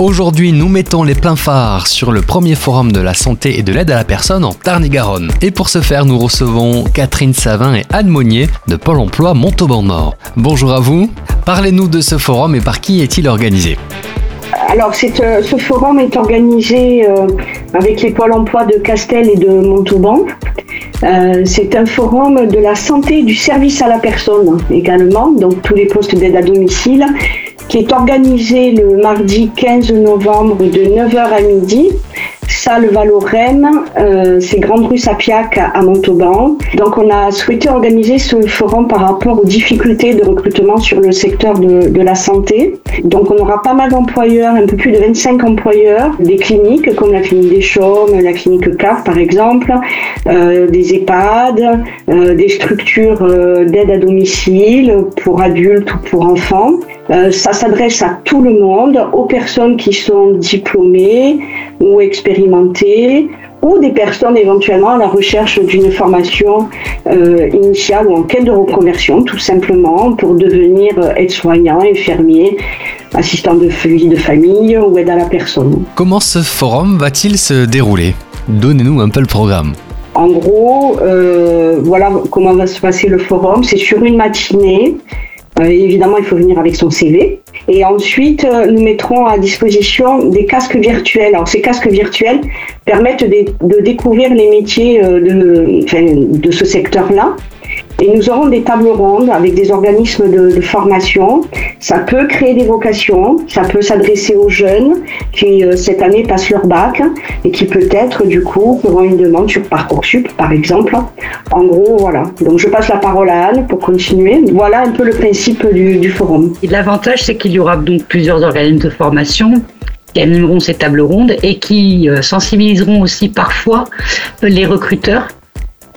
Aujourd'hui, nous mettons les pleins phares sur le premier forum de la santé et de l'aide à la personne en Tarn-et-Garonne. Et pour ce faire, nous recevons Catherine Savin et Anne Monnier de Pôle emploi Montauban Nord. Bonjour à vous. Parlez-nous de ce forum et par qui est-il organisé alors, euh, ce forum est organisé euh, avec les pôles emploi de Castel et de Montauban. Euh, c'est un forum de la santé et du service à la personne également, donc tous les postes d'aide à domicile, qui est organisé le mardi 15 novembre de 9h à midi salle Valorem, euh, c'est Grande Rue Sapiac à Montauban. Donc on a souhaité organiser ce forum par rapport aux difficultés de recrutement sur le secteur de, la santé. Donc on aura pas mal d'employeurs, un peu plus de 25 employeurs, des cliniques comme la clinique des Chaumes, la clinique CAF par exemple, euh, des EHPAD, euh, des structures d'aide à domicile pour adultes ou pour enfants. Ça s'adresse à tout le monde, aux personnes qui sont diplômées ou expérimentées ou des personnes éventuellement à la recherche d'une formation euh, initiale ou en quête de reconversion, tout simplement pour devenir aide-soignant, infirmier, assistant de vie de famille ou aide à la personne. Comment ce forum va-t-il se dérouler? Donnez-nous un peu le programme. En gros, euh, voilà comment va se passer le forum. C'est sur une matinée. Euh, évidemment, il faut venir avec son CV. Et ensuite, euh, nous mettrons à disposition des casques virtuels. Alors, ces casques virtuels permettent de, découvrir les métiers euh, de, de ce secteur-là. Et nous aurons des tables rondes avec des organismes de, formation. Ça peut créer des vocations, ça peut s'adresser aux jeunes qui euh, cette année passent leur bac et qui peut-être du coup feront une demande sur Parcoursup par exemple. En gros, voilà. Donc je passe la parole à Anne pour continuer. Voilà un peu le principe du, forum. L'avantage, c'est qu'il y aura donc plusieurs organismes de formation qui animeront ces tables rondes et qui euh, sensibiliseront aussi parfois les recruteurs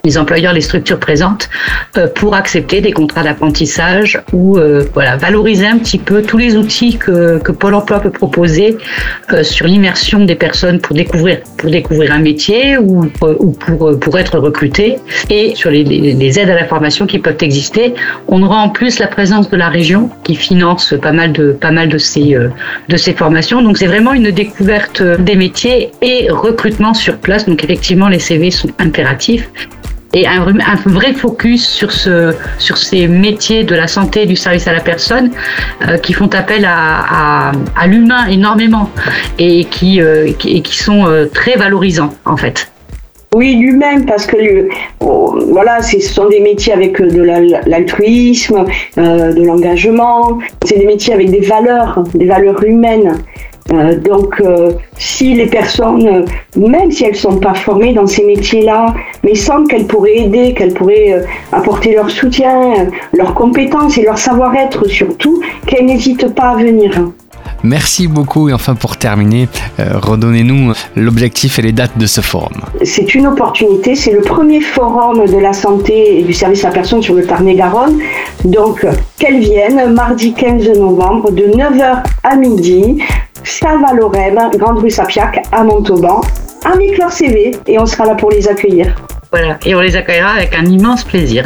les employeurs, les structures présentes euh, pour accepter des contrats d'apprentissage ou euh, voilà valoriser un petit peu tous les outils que, que Pôle Emploi peut proposer euh, sur l'immersion des personnes pour découvrir pour découvrir un métier ou, ou pour pour être recruté et sur les, les, aides à la formation qui peuvent exister. On aura en plus la présence de la région qui finance pas mal de pas mal de ces de ces formations. Donc c'est vraiment une découverte des métiers et recrutement sur place. Donc effectivement les CV sont impératifs et un, vrai focus sur, ce, sur ces métiers de la santé et du service à la personne euh, qui font appel à, l'humain énormément et qui, euh, sont euh, très valorisants en fait. Oui, l'humain, parce que oh, voilà, ce sont des métiers avec de l'altruisme, de l'engagement. C'est des métiers avec des valeurs, des valeurs humaines. Euh, donc, euh, si les personnes, même si elles ne sont pas formées dans ces métiers-là, mais sentent qu'elles pourraient aider, qu'elles pourraient euh, apporter leur soutien, leurs compétences et leur savoir-être surtout, qu'elles n'hésitent pas à venir. Merci beaucoup et enfin pour terminer, redonnez-nous l'objectif et les dates de ce forum. C'est une opportunité, c'est le premier forum de la santé et du service à la personne sur le Tarn-et-Garonne. Donc qu'elles viennent mardi 15 novembre de 9h à midi Salva-Lorraine, Grande Rue Sapiac à Montauban, avec leur CV et on sera là pour les accueillir. Voilà, et on les accueillera avec un immense plaisir.